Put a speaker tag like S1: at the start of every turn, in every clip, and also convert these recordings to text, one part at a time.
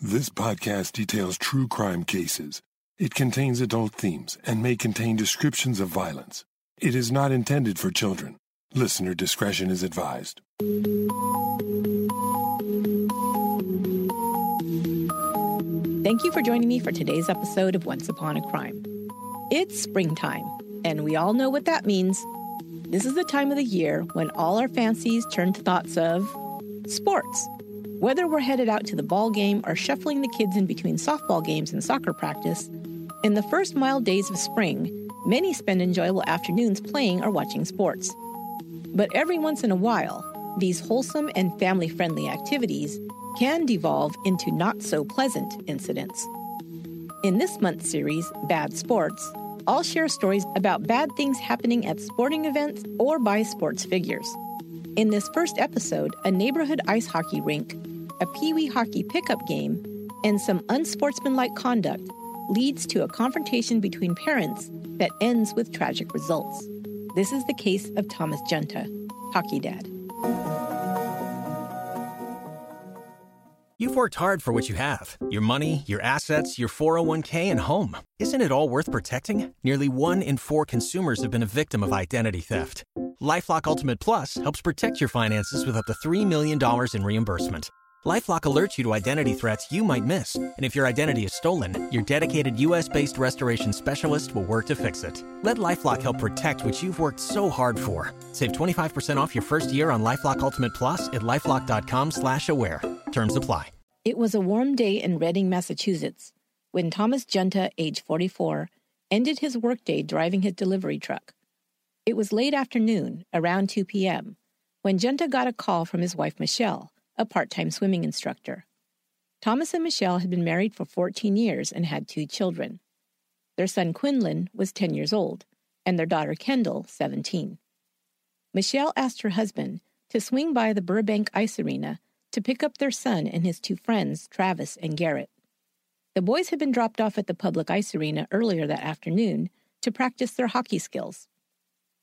S1: This podcast details true crime cases. It contains adult themes and may contain descriptions of violence. It is not intended for children. Listener discretion is advised.
S2: Thank you for joining me for today's episode of Once Upon a Crime. It's springtime, and we all know what that means. This is the time of the year when all our fancies turn to thoughts of sports. Whether we're headed out to the ball game or shuffling the kids in between softball games and soccer practice, in the first mild days of spring, many spend enjoyable afternoons playing or watching sports. But every once in a while, these wholesome and family friendly activities can devolve into not so pleasant incidents. In this month's series, Bad Sports, I'll share stories about bad things happening at sporting events or by sports figures. In this first episode, a neighborhood ice hockey rink a pee wee hockey pickup game, and some unsportsmanlike conduct leads to a confrontation between parents that ends with tragic results. This is the case of Thomas Junta, Hockey Dad.
S3: You've worked hard for what you have your money, your assets, your 401k, and home. Isn't it all worth protecting? Nearly one in four consumers have been a victim of identity theft. Lifelock Ultimate Plus helps protect your finances with up to $3 million in reimbursement. LifeLock alerts you to identity threats you might miss, and if your identity is stolen, your dedicated U.S.-based restoration specialist will work to fix it. Let LifeLock help protect what you've worked so hard for. Save 25% off your first year on LifeLock Ultimate Plus at lifeLock.com/slash-aware. Terms apply.
S2: It was a warm day in Reading, Massachusetts, when Thomas Junta, age 44, ended his workday driving his delivery truck. It was late afternoon, around 2 p.m., when Junta got a call from his wife Michelle a part time swimming instructor. Thomas and Michelle had been married for 14 years and had two children. Their son Quinlan was 10 years old, and their daughter Kendall, 17. Michelle asked her husband to swing by the Burbank Ice Arena to pick up their son and his two friends, Travis and Garrett. The boys had been dropped off at the public ice arena earlier that afternoon to practice their hockey skills.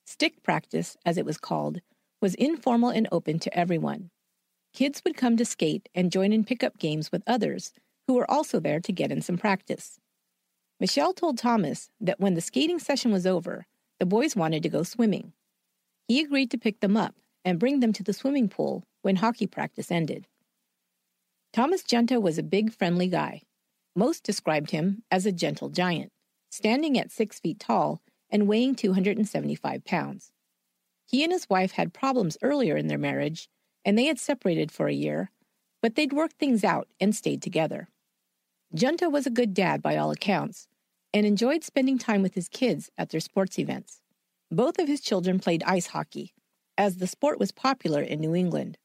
S2: Stick practice, as it was called, was informal and open to everyone. Kids would come to skate and join in pickup games with others who were also there to get in some practice. Michelle told Thomas that when the skating session was over, the boys wanted to go swimming. He agreed to pick them up and bring them to the swimming pool when hockey practice ended. Thomas Junta was a big, friendly guy. Most described him as a gentle giant, standing at six feet tall and weighing 275 pounds. He and his wife had problems earlier in their marriage and they had separated for a year, but they'd worked things out and stayed together. Junta was a good dad by all accounts and enjoyed spending time with his kids at their sports events. Both of his children played ice hockey, as the sport was popular in New England.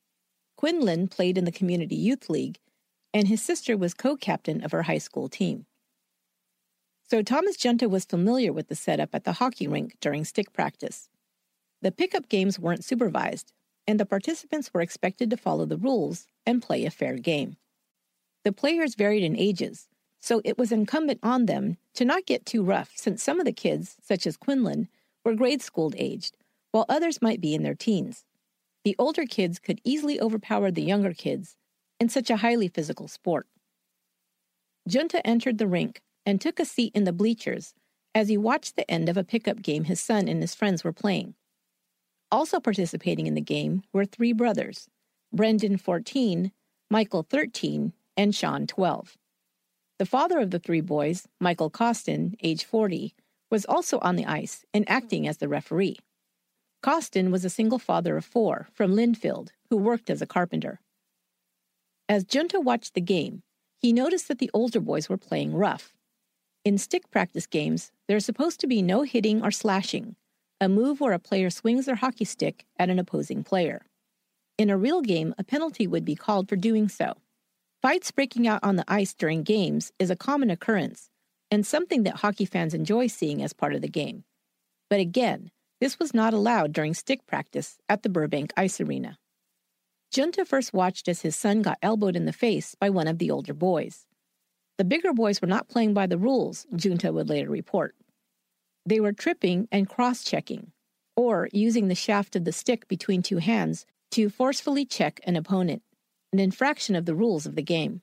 S2: Quinlan played in the Community Youth League, and his sister was co captain of her high school team. So Thomas Junta was familiar with the setup at the hockey rink during stick practice. The pickup games weren't supervised, and the participants were expected to follow the rules and play a fair game. The players varied in ages, so it was incumbent on them to not get too rough since some of the kids, such as Quinlan, were grade school aged, while others might be in their teens. The older kids could easily overpower the younger kids in such a highly physical sport. Junta entered the rink and took a seat in the bleachers as he watched the end of a pickup game his son and his friends were playing. Also participating in the game were three brothers Brendan, 14, Michael, 13, and Sean, 12. The father of the three boys, Michael Costin, age 40, was also on the ice and acting as the referee. Costin was a single father of four from Lynnfield who worked as a carpenter. As Junta watched the game, he noticed that the older boys were playing rough. In stick practice games, there's supposed to be no hitting or slashing, a move where a player swings their hockey stick at an opposing player. In a real game, a penalty would be called for doing so. Fights breaking out on the ice during games is a common occurrence and something that hockey fans enjoy seeing as part of the game. But again, this was not allowed during stick practice at the Burbank Ice Arena. Junta first watched as his son got elbowed in the face by one of the older boys. The bigger boys were not playing by the rules, Junta would later report. They were tripping and cross checking, or using the shaft of the stick between two hands to forcefully check an opponent an infraction of the rules of the game.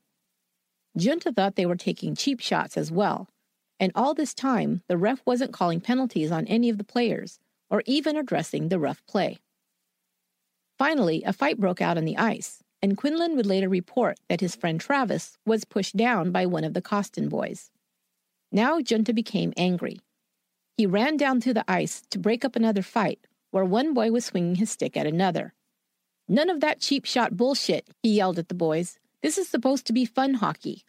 S2: Junta thought they were taking cheap shots as well, and all this time the ref wasn't calling penalties on any of the players or even addressing the rough play. Finally, a fight broke out on the ice, and Quinlan would later report that his friend Travis was pushed down by one of the Costin boys. Now Junta became angry. He ran down to the ice to break up another fight where one boy was swinging his stick at another. None of that cheap shot bullshit, he yelled at the boys. This is supposed to be fun hockey.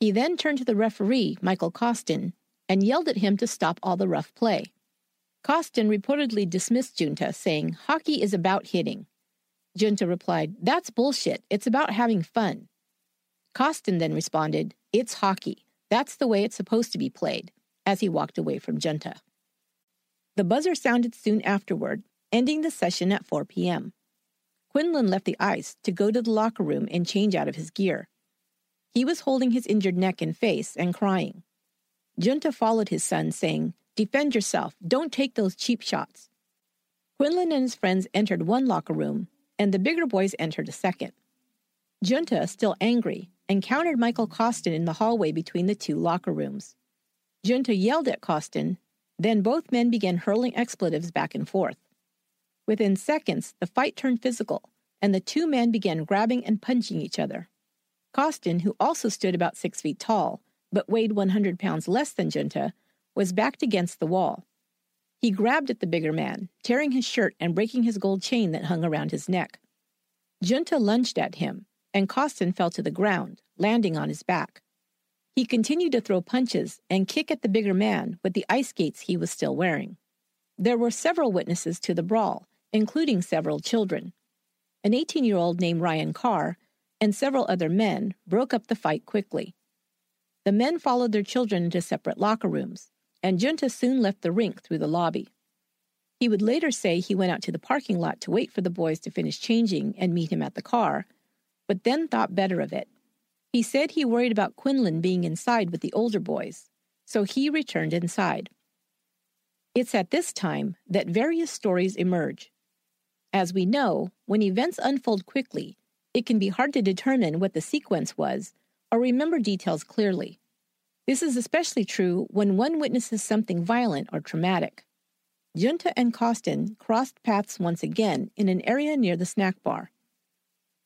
S2: He then turned to the referee, Michael Costin, and yelled at him to stop all the rough play. Costin reportedly dismissed Junta, saying, Hockey is about hitting. Junta replied, That's bullshit. It's about having fun. Costin then responded, It's hockey. That's the way it's supposed to be played, as he walked away from Junta. The buzzer sounded soon afterward, ending the session at 4 p.m. Quinlan left the ice to go to the locker room and change out of his gear. He was holding his injured neck and face and crying. Junta followed his son, saying, Defend yourself. Don't take those cheap shots. Quinlan and his friends entered one locker room, and the bigger boys entered a second. Junta, still angry, encountered Michael Costin in the hallway between the two locker rooms. Junta yelled at Costin, then both men began hurling expletives back and forth. Within seconds, the fight turned physical, and the two men began grabbing and punching each other. Costin, who also stood about six feet tall, but weighed 100 pounds less than Junta, was backed against the wall. He grabbed at the bigger man, tearing his shirt and breaking his gold chain that hung around his neck. Junta lunged at him, and Costin fell to the ground, landing on his back. He continued to throw punches and kick at the bigger man with the ice skates he was still wearing. There were several witnesses to the brawl, including several children. An 18 year old named Ryan Carr and several other men broke up the fight quickly. The men followed their children into separate locker rooms, and Junta soon left the rink through the lobby. He would later say he went out to the parking lot to wait for the boys to finish changing and meet him at the car, but then thought better of it. He said he worried about Quinlan being inside with the older boys, so he returned inside. It's at this time that various stories emerge. As we know, when events unfold quickly, it can be hard to determine what the sequence was or remember details clearly. This is especially true when one witnesses something violent or traumatic. Junta and Costin crossed paths once again in an area near the snack bar.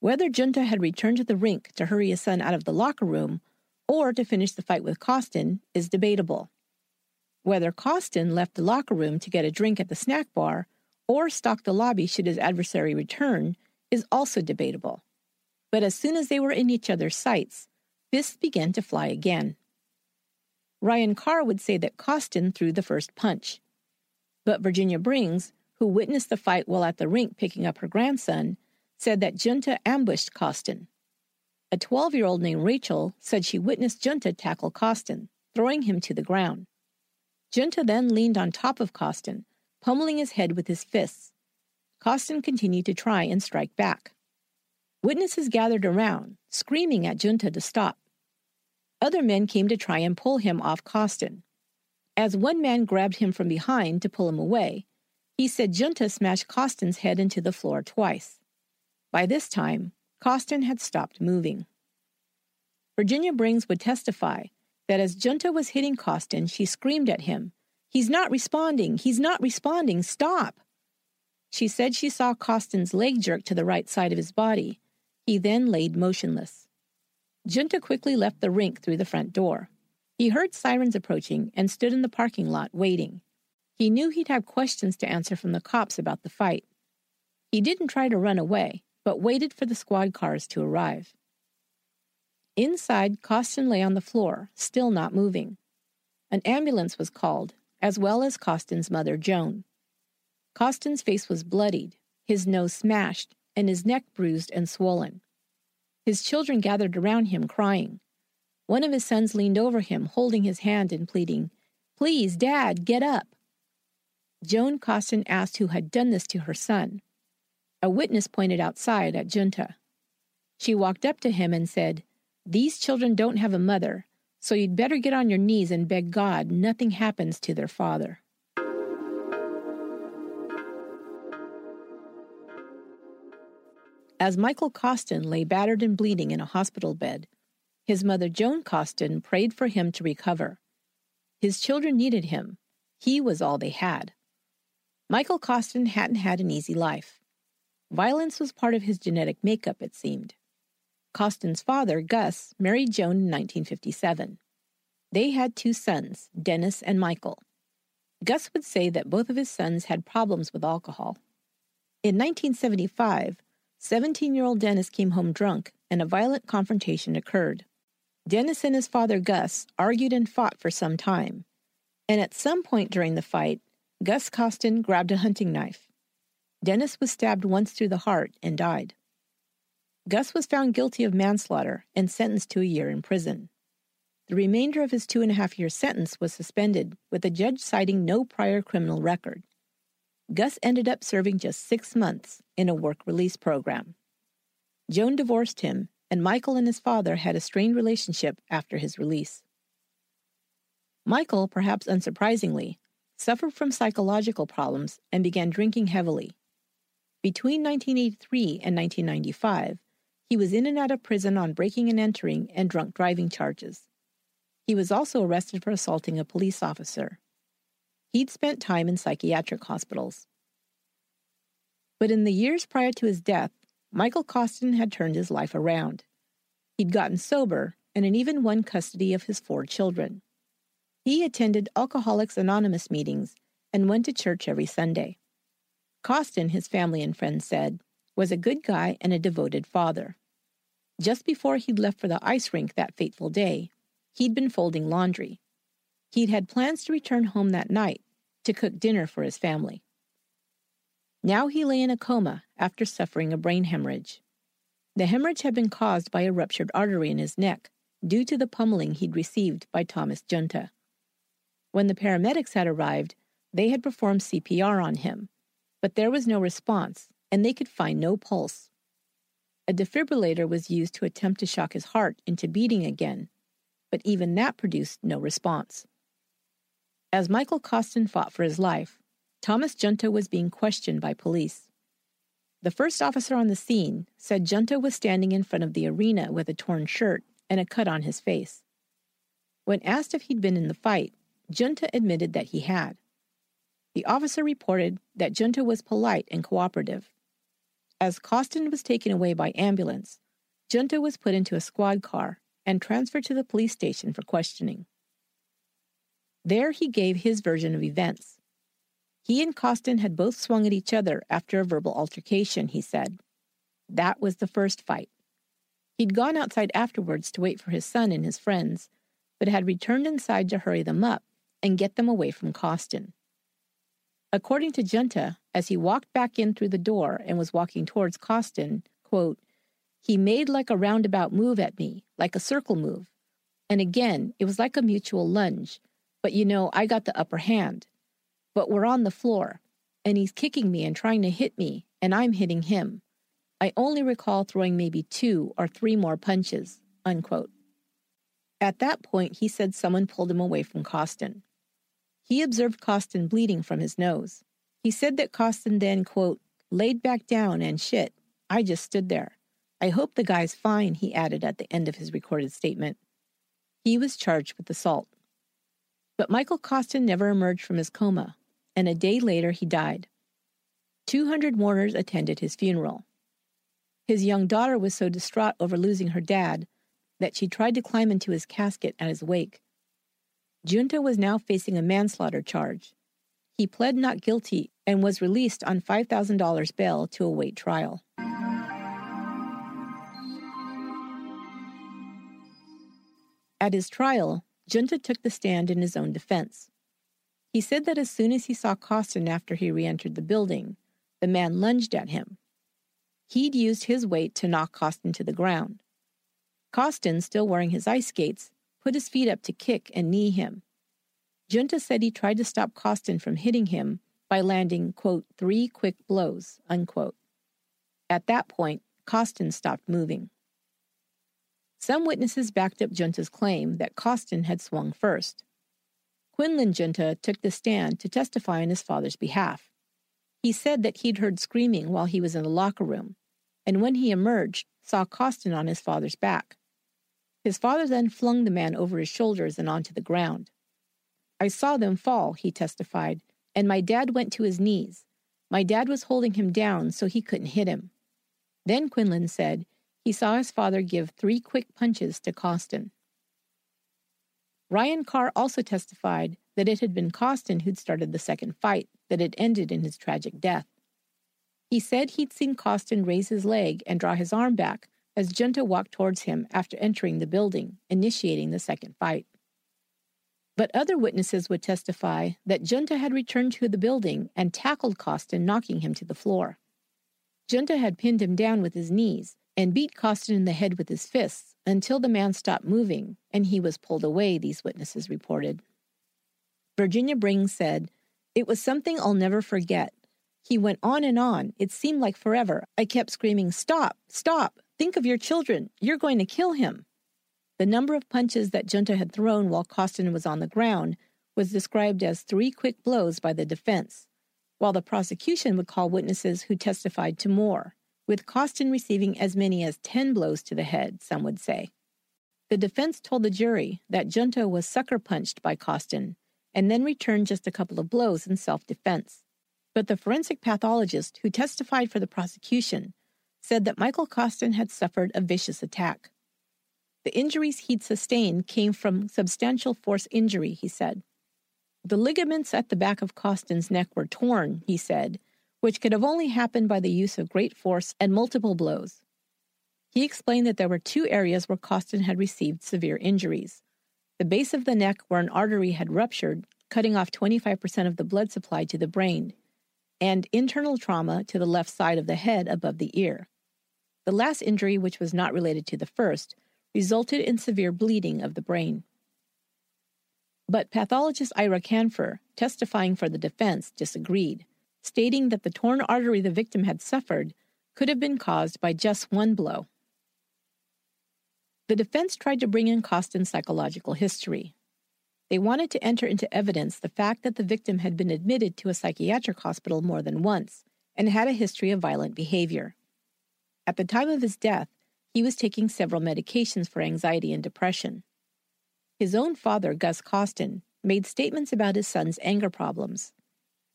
S2: Whether Junta had returned to the rink to hurry his son out of the locker room or to finish the fight with Costin is debatable. Whether Costin left the locker room to get a drink at the snack bar or stalked the lobby should his adversary return is also debatable. But as soon as they were in each other's sights, fists began to fly again. Ryan Carr would say that Costin threw the first punch. But Virginia Brings, who witnessed the fight while at the rink picking up her grandson, said that Junta ambushed Costin. A 12 year old named Rachel said she witnessed Junta tackle Costin, throwing him to the ground. Junta then leaned on top of Costin, pummeling his head with his fists. Costin continued to try and strike back. Witnesses gathered around, screaming at Junta to stop. Other men came to try and pull him off Costin. As one man grabbed him from behind to pull him away, he said Junta smashed Costin's head into the floor twice. By this time, Costin had stopped moving. Virginia Brings would testify that as Junta was hitting Costin, she screamed at him, He's not responding. He's not responding. Stop. She said she saw Costin's leg jerk to the right side of his body. He then laid motionless. Junta quickly left the rink through the front door. He heard sirens approaching and stood in the parking lot waiting. He knew he'd have questions to answer from the cops about the fight. He didn't try to run away, but waited for the squad cars to arrive. Inside, Costin lay on the floor, still not moving. An ambulance was called, as well as Costin's mother, Joan. Costin's face was bloodied, his nose smashed, and his neck bruised and swollen. His children gathered around him, crying. One of his sons leaned over him, holding his hand and pleading, Please, Dad, get up. Joan Costin asked who had done this to her son. A witness pointed outside at Junta. She walked up to him and said, These children don't have a mother, so you'd better get on your knees and beg God nothing happens to their father. As Michael Costin lay battered and bleeding in a hospital bed, his mother Joan Costin prayed for him to recover. His children needed him. He was all they had. Michael Costin hadn't had an easy life. Violence was part of his genetic makeup, it seemed. Costin's father, Gus, married Joan in 1957. They had two sons, Dennis and Michael. Gus would say that both of his sons had problems with alcohol. In 1975, 17 year old Dennis came home drunk and a violent confrontation occurred. Dennis and his father, Gus, argued and fought for some time. And at some point during the fight, Gus Costin grabbed a hunting knife. Dennis was stabbed once through the heart and died. Gus was found guilty of manslaughter and sentenced to a year in prison. The remainder of his two and a half year sentence was suspended, with the judge citing no prior criminal record. Gus ended up serving just six months in a work release program. Joan divorced him and Michael and his father had a strained relationship after his release. Michael, perhaps unsurprisingly, suffered from psychological problems and began drinking heavily. Between 1983 and 1995, he was in and out of prison on breaking and entering and drunk driving charges. He was also arrested for assaulting a police officer. He'd spent time in psychiatric hospitals. But in the years prior to his death, Michael Costin had turned his life around. He'd gotten sober and had even won custody of his four children. He attended Alcoholics Anonymous meetings and went to church every Sunday. Costin, his family and friends said, was a good guy and a devoted father. Just before he'd left for the ice rink that fateful day, he'd been folding laundry. He'd had plans to return home that night to cook dinner for his family. Now he lay in a coma after suffering a brain hemorrhage. The hemorrhage had been caused by a ruptured artery in his neck due to the pummeling he'd received by Thomas Junta. When the paramedics had arrived, they had performed CPR on him, but there was no response and they could find no pulse. A defibrillator was used to attempt to shock his heart into beating again, but even that produced no response. As Michael Costin fought for his life, Thomas Junta was being questioned by police. The first officer on the scene said Junta was standing in front of the arena with a torn shirt and a cut on his face. When asked if he'd been in the fight, Junta admitted that he had. The officer reported that Junta was polite and cooperative. As Costin was taken away by ambulance, Junta was put into a squad car and transferred to the police station for questioning. There he gave his version of events. He and Costin had both swung at each other after a verbal altercation, he said. That was the first fight. He'd gone outside afterwards to wait for his son and his friends, but had returned inside to hurry them up and get them away from Costin. According to Junta, as he walked back in through the door and was walking towards Costin, quote, he made like a roundabout move at me, like a circle move. And again, it was like a mutual lunge. But you know, I got the upper hand but we're on the floor, and he's kicking me and trying to hit me, and I'm hitting him. I only recall throwing maybe two or three more punches. Unquote. At that point, he said someone pulled him away from Costin. He observed Costin bleeding from his nose. He said that Costin then, quote, laid back down and shit. I just stood there. I hope the guy's fine, he added at the end of his recorded statement. He was charged with assault. But Michael Costin never emerged from his coma and a day later he died. 200 mourners attended his funeral. His young daughter was so distraught over losing her dad that she tried to climb into his casket at his wake. Junta was now facing a manslaughter charge. He pled not guilty and was released on $5,000 bail to await trial. At his trial, Junta took the stand in his own defense. He said that as soon as he saw Costin after he re entered the building, the man lunged at him. He'd used his weight to knock Costin to the ground, Costin, still wearing his ice skates, put his feet up to kick and knee him. Junta said he tried to stop Costin from hitting him by landing, quote, three quick blows, unquote. At that point, Costin stopped moving. Some witnesses backed up Junta's claim that Costin had swung first. Quinlan Junta took the stand to testify on his father's behalf. He said that he'd heard screaming while he was in the locker room, and when he emerged, saw Costin on his father's back. His father then flung the man over his shoulders and onto the ground. I saw them fall, he testified, and my dad went to his knees. My dad was holding him down so he couldn't hit him. Then Quinlan said he saw his father give three quick punches to Costin. Ryan Carr also testified that it had been Costin who'd started the second fight that had ended in his tragic death. He said he'd seen Costin raise his leg and draw his arm back as Junta walked towards him after entering the building, initiating the second fight. But other witnesses would testify that Junta had returned to the building and tackled Costin, knocking him to the floor. Junta had pinned him down with his knees and beat Costin in the head with his fists until the man stopped moving and he was pulled away, these witnesses reported. Virginia Brings said, It was something I'll never forget. He went on and on. It seemed like forever. I kept screaming, Stop! Stop! Think of your children! You're going to kill him! The number of punches that Junta had thrown while Costin was on the ground was described as three quick blows by the defense, while the prosecution would call witnesses who testified to more, with Costin receiving as many as 10 blows to the head, some would say. The defense told the jury that Junta was sucker punched by Costin and then returned just a couple of blows in self defense. But the forensic pathologist who testified for the prosecution said that Michael Costin had suffered a vicious attack. The injuries he'd sustained came from substantial force injury, he said. The ligaments at the back of Costin's neck were torn, he said, which could have only happened by the use of great force and multiple blows. He explained that there were two areas where Costin had received severe injuries the base of the neck, where an artery had ruptured, cutting off 25% of the blood supply to the brain, and internal trauma to the left side of the head above the ear. The last injury, which was not related to the first, resulted in severe bleeding of the brain. But pathologist Ira Kanfer, testifying for the defense, disagreed, stating that the torn artery the victim had suffered could have been caused by just one blow. The defense tried to bring in Costin's psychological history. They wanted to enter into evidence the fact that the victim had been admitted to a psychiatric hospital more than once and had a history of violent behavior. At the time of his death, he was taking several medications for anxiety and depression. His own father, Gus Costin, made statements about his son's anger problems.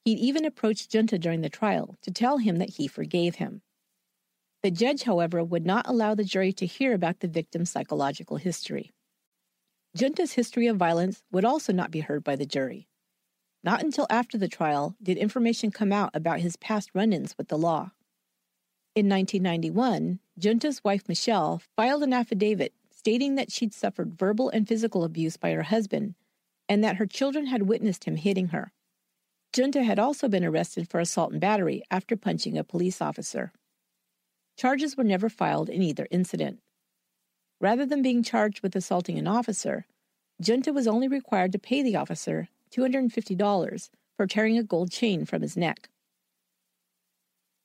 S2: He'd even approached Junta during the trial to tell him that he forgave him. The judge, however, would not allow the jury to hear about the victim's psychological history. Junta's history of violence would also not be heard by the jury. Not until after the trial did information come out about his past run ins with the law. In 1991, Junta's wife Michelle filed an affidavit stating that she'd suffered verbal and physical abuse by her husband and that her children had witnessed him hitting her. Junta had also been arrested for assault and battery after punching a police officer. Charges were never filed in either incident. Rather than being charged with assaulting an officer, Junta was only required to pay the officer $250 for tearing a gold chain from his neck.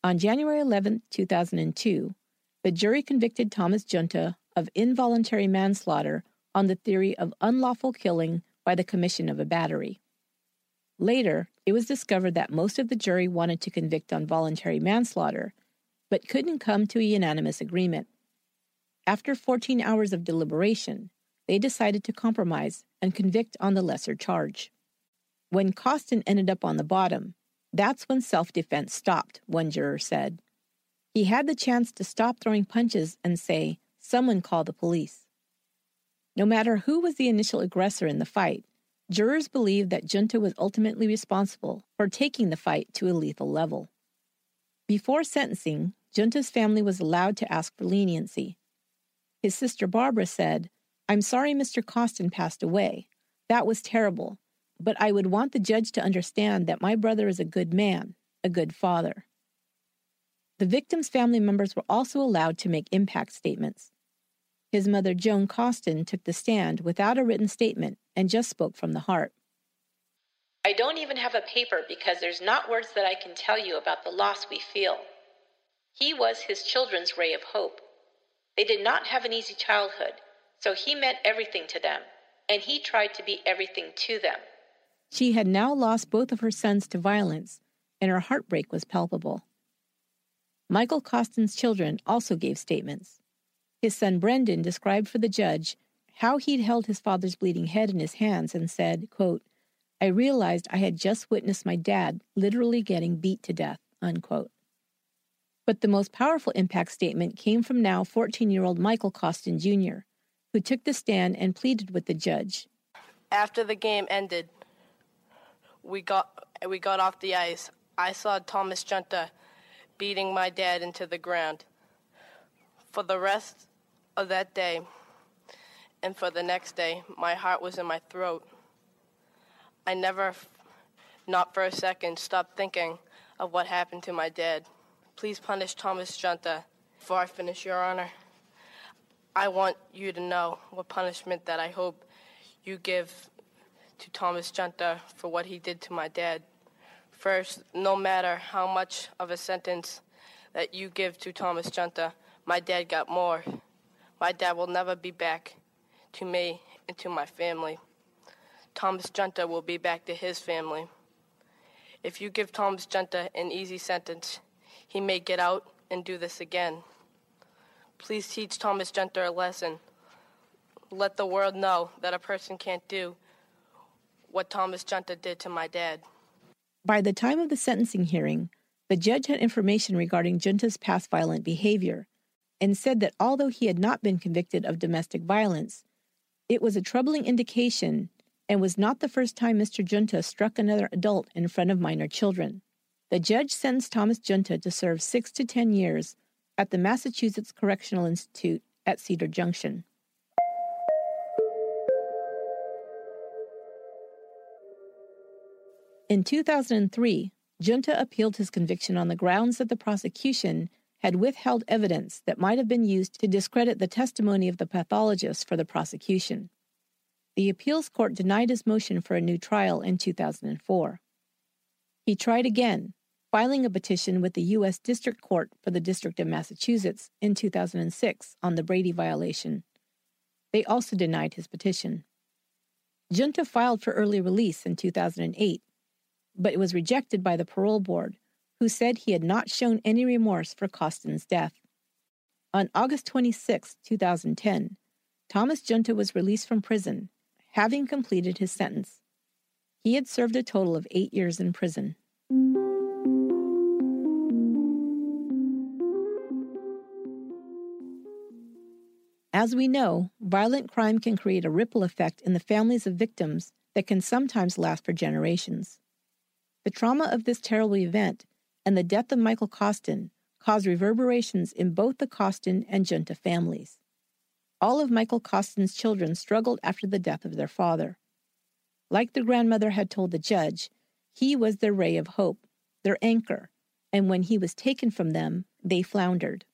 S2: On January 11, 2002, the jury convicted Thomas Junta of involuntary manslaughter on the theory of unlawful killing by the commission of a battery. Later, it was discovered that most of the jury wanted to convict on voluntary manslaughter, but couldn't come to a unanimous agreement. After 14 hours of deliberation, they decided to compromise and convict on the lesser charge. When Costin ended up on the bottom, that's when self defense stopped, one juror said. He had the chance to stop throwing punches and say, Someone call the police. No matter who was the initial aggressor in the fight, jurors believed that Junta was ultimately responsible for taking the fight to a lethal level. Before sentencing, Junta's family was allowed to ask for leniency. His sister Barbara said, I'm sorry Mr. Costin passed away. That was terrible but I would want the judge to understand that my brother is a good man, a good father. The victim's family members were also allowed to make impact statements. His mother, Joan Costin, took the stand without a written statement and just spoke from the heart.
S4: I don't even have a paper because there's not words that I can tell you about the loss we feel. He was his children's ray of hope. They did not have an easy childhood, so he meant everything to them, and he tried to be everything to them.
S2: She had now lost both of her sons to violence, and her heartbreak was palpable. Michael Costin's children also gave statements. His son Brendan described for the judge how he'd held his father's bleeding head in his hands and said, quote, I realized I had just witnessed my dad literally getting beat to death. Unquote. But the most powerful impact statement came from now 14 year old Michael Costin Jr., who took the stand and pleaded with the judge.
S5: After the game ended, we got, we got off the ice. I saw Thomas Junta beating my dad into the ground. For the rest of that day and for the next day, my heart was in my throat. I never, not for a second, stopped thinking of what happened to my dad. Please punish Thomas Junta before I finish, Your Honor. I want you to know what punishment that I hope you give to Thomas Junta for what he did to my dad. First, no matter how much of a sentence that you give to Thomas Junta, my dad got more. My dad will never be back to me and to my family. Thomas Junta will be back to his family. If you give Thomas Junta an easy sentence, he may get out and do this again. Please teach Thomas Junta a lesson. Let the world know that a person can't do what Thomas Junta did to my dad.
S2: By the time of the sentencing hearing, the judge had information regarding Junta's past violent behavior and said that although he had not been convicted of domestic violence, it was a troubling indication and was not the first time Mr. Junta struck another adult in front of minor children. The judge sentenced Thomas Junta to serve six to ten years at the Massachusetts Correctional Institute at Cedar Junction. In 2003, Junta appealed his conviction on the grounds that the prosecution had withheld evidence that might have been used to discredit the testimony of the pathologist for the prosecution. The appeals court denied his motion for a new trial in 2004. He tried again, filing a petition with the U.S. District Court for the District of Massachusetts in 2006 on the Brady violation. They also denied his petition. Junta filed for early release in 2008, but it was rejected by the parole board who said he had not shown any remorse for Costin's death. On August 26, 2010, Thomas Junta was released from prison, having completed his sentence. He had served a total of eight years in prison. As we know, violent crime can create a ripple effect in the families of victims that can sometimes last for generations. The trauma of this terrible event and the death of Michael Costin caused reverberations in both the Costin and Junta families. All of Michael Costin's children struggled after the death of their father. Like their grandmother had told the judge, he was their ray of hope, their anchor, and when he was taken from them, they floundered.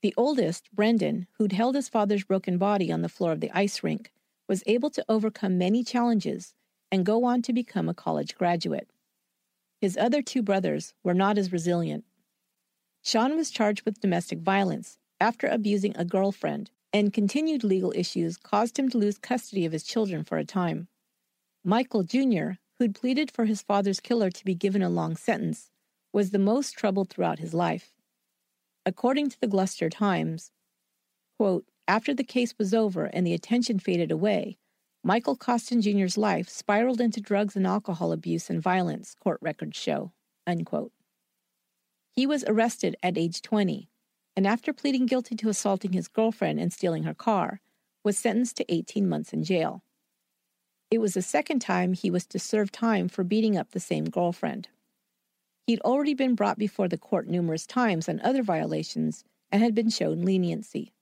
S2: The oldest, Brendan, who'd held his father's broken body on the floor of the ice rink, was able to overcome many challenges and go on to become a college graduate. His other two brothers were not as resilient. Sean was charged with domestic violence after abusing a girlfriend, and continued legal issues caused him to lose custody of his children for a time. Michael Jr., who'd pleaded for his father's killer to be given a long sentence, was the most troubled throughout his life. According to the Gloucester Times, quote, after the case was over and the attention faded away, Michael Costin Jr.'s life spiraled into drugs and alcohol abuse and violence, court records show. Unquote. He was arrested at age 20, and after pleading guilty to assaulting his girlfriend and stealing her car, was sentenced to 18 months in jail. It was the second time he was to serve time for beating up the same girlfriend. He'd already been brought before the court numerous times on other violations and had been shown leniency.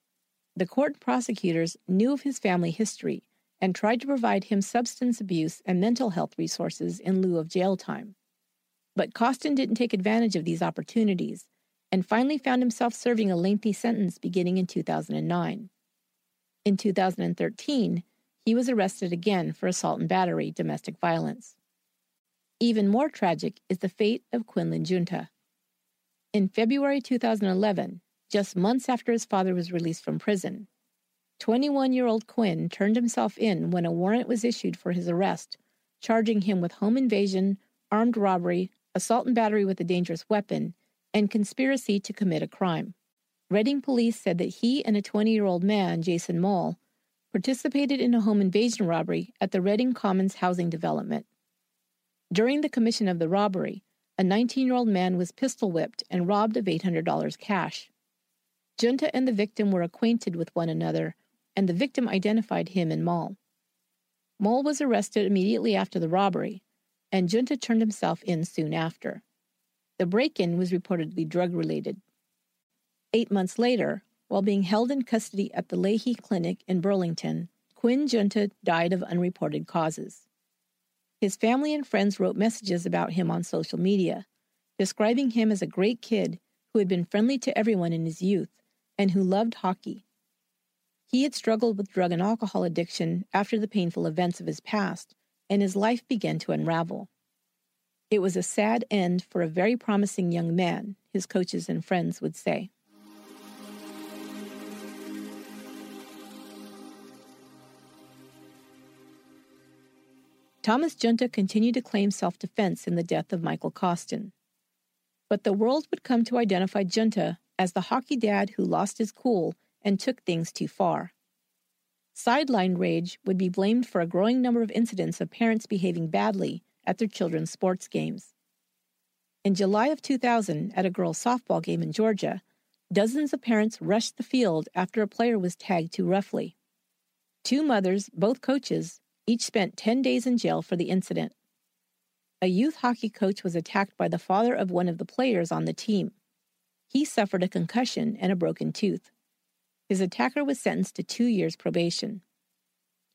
S2: The court prosecutors knew of his family history and tried to provide him substance abuse and mental health resources in lieu of jail time. But Costin didn't take advantage of these opportunities and finally found himself serving a lengthy sentence beginning in 2009. In 2013, he was arrested again for assault and battery, domestic violence. Even more tragic is the fate of Quinlan Junta. In February 2011, just months after his father was released from prison, 21 year old Quinn turned himself in when a warrant was issued for his arrest, charging him with home invasion, armed robbery, assault and battery with a dangerous weapon, and conspiracy to commit a crime. Reading police said that he and a 20 year old man, Jason Moll, participated in a home invasion robbery at the Reading Commons housing development. During the commission of the robbery, a 19 year old man was pistol whipped and robbed of $800 cash. Junta and the victim were acquainted with one another, and the victim identified him and Moll. Moll was arrested immediately after the robbery, and Junta turned himself in soon after. The break in was reportedly drug related. Eight months later, while being held in custody at the Lahey Clinic in Burlington, Quinn Junta died of unreported causes. His family and friends wrote messages about him on social media, describing him as a great kid who had been friendly to everyone in his youth and who loved hockey. He had struggled with drug and alcohol addiction after the painful events of his past, and his life began to unravel. It was a sad end for a very promising young man, his coaches and friends would say. Thomas Junta continued to claim self defense in the death of Michael Costin. But the world would come to identify Junta as the hockey dad who lost his cool and took things too far. Sideline rage would be blamed for a growing number of incidents of parents behaving badly at their children's sports games. In July of 2000, at a girls' softball game in Georgia, dozens of parents rushed the field after a player was tagged too roughly. Two mothers, both coaches, each spent 10 days in jail for the incident. A youth hockey coach was attacked by the father of one of the players on the team. He suffered a concussion and a broken tooth. His attacker was sentenced to two years probation.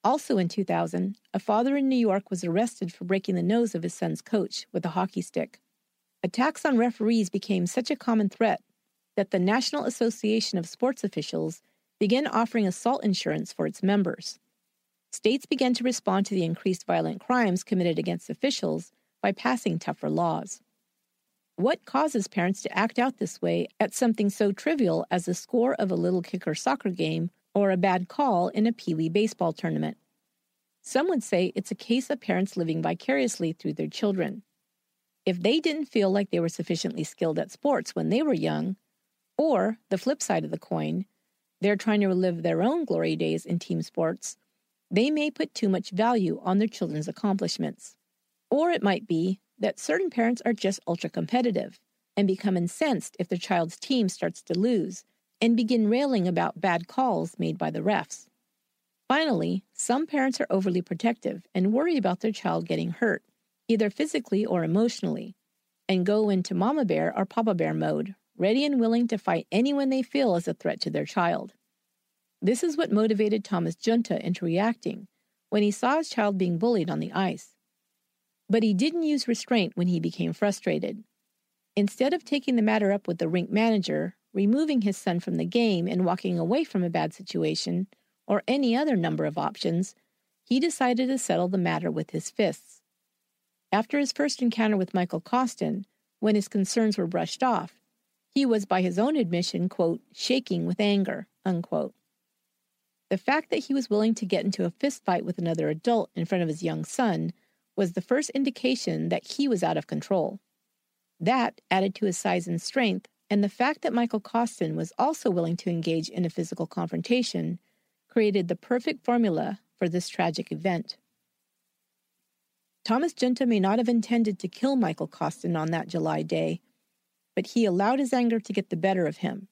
S2: Also in 2000, a father in New York was arrested for breaking the nose of his son's coach with a hockey stick. Attacks on referees became such a common threat that the National Association of Sports Officials began offering assault insurance for its members states began to respond to the increased violent crimes committed against officials by passing tougher laws. What causes parents to act out this way at something so trivial as the score of a little kicker soccer game or a bad call in a pee wee baseball tournament? Some would say it's a case of parents living vicariously through their children. If they didn't feel like they were sufficiently skilled at sports when they were young, or the flip side of the coin, they're trying to relive their own glory days in team sports they may put too much value on their children's accomplishments. Or it might be that certain parents are just ultra competitive and become incensed if their child's team starts to lose and begin railing about bad calls made by the refs. Finally, some parents are overly protective and worry about their child getting hurt, either physically or emotionally, and go into mama bear or papa bear mode, ready and willing to fight anyone they feel is a threat to their child. This is what motivated Thomas Junta into reacting when he saw his child being bullied on the ice. But he didn't use restraint when he became frustrated. Instead of taking the matter up with the rink manager, removing his son from the game, and walking away from a bad situation, or any other number of options, he decided to settle the matter with his fists. After his first encounter with Michael Costin, when his concerns were brushed off, he was, by his own admission, quote, shaking with anger, unquote. The fact that he was willing to get into a fistfight with another adult in front of his young son was the first indication that he was out of control. That, added to his size and strength, and the fact that Michael Costin was also willing to engage in a physical confrontation, created the perfect formula for this tragic event. Thomas Junta may not have intended to kill Michael Costin on that July day, but he allowed his anger to get the better of him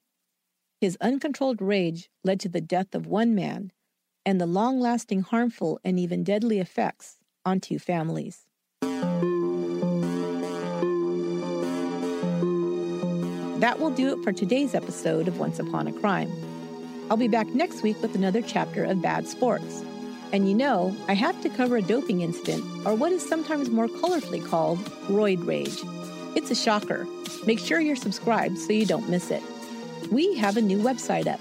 S2: his uncontrolled rage led to the death of one man and the long lasting harmful and even deadly effects on two families. That will do it for today's episode of Once Upon a Crime. I'll be back next week with another chapter of Bad Sports. And you know, I have to cover a doping incident, or what is sometimes more colorfully called roid rage. It's a shocker. Make sure you're subscribed so you don't miss it. We have a new website up.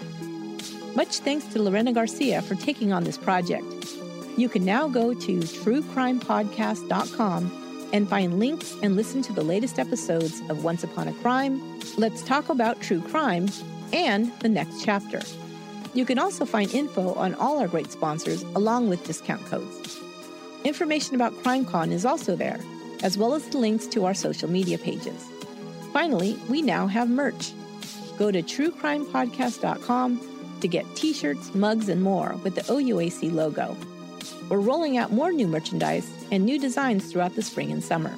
S2: Much thanks to Lorena Garcia for taking on this project. You can now go to truecrimepodcast.com and find links and listen to the latest episodes of Once Upon a Crime, Let's Talk About True Crime, and the next chapter. You can also find info on all our great sponsors along with discount codes. Information about CrimeCon is also there, as well as the links to our social media pages. Finally, we now have merch. Go to truecrimepodcast.com to get t shirts, mugs, and more with the OUAC logo. We're rolling out more new merchandise and new designs throughout the spring and summer.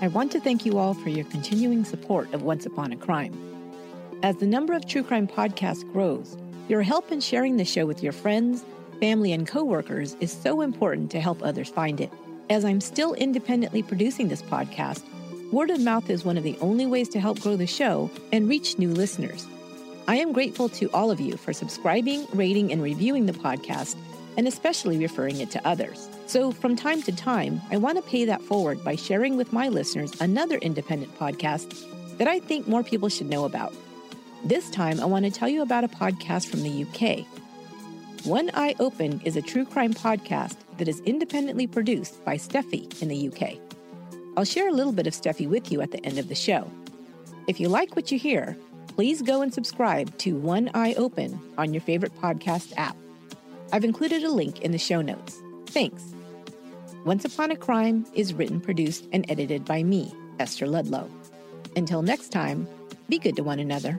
S2: I want to thank you all for your continuing support of Once Upon a Crime. As the number of true crime podcasts grows, your help in sharing the show with your friends, family, and coworkers is so important to help others find it. As I'm still independently producing this podcast, word of mouth is one of the only ways to help grow the show and reach new listeners. I am grateful to all of you for subscribing, rating, and reviewing the podcast, and especially referring it to others. So, from time to time, I want to pay that forward by sharing with my listeners another independent podcast that I think more people should know about. This time, I want to tell you about a podcast from the UK. One Eye Open is a true crime podcast that is independently produced by Steffi in the UK. I'll share a little bit of Steffi with you at the end of the show. If you like what you hear, please go and subscribe to One Eye Open on your favorite podcast app. I've included a link in the show notes. Thanks. Once Upon a Crime is written, produced, and edited by me, Esther Ludlow. Until next time, be good to one another.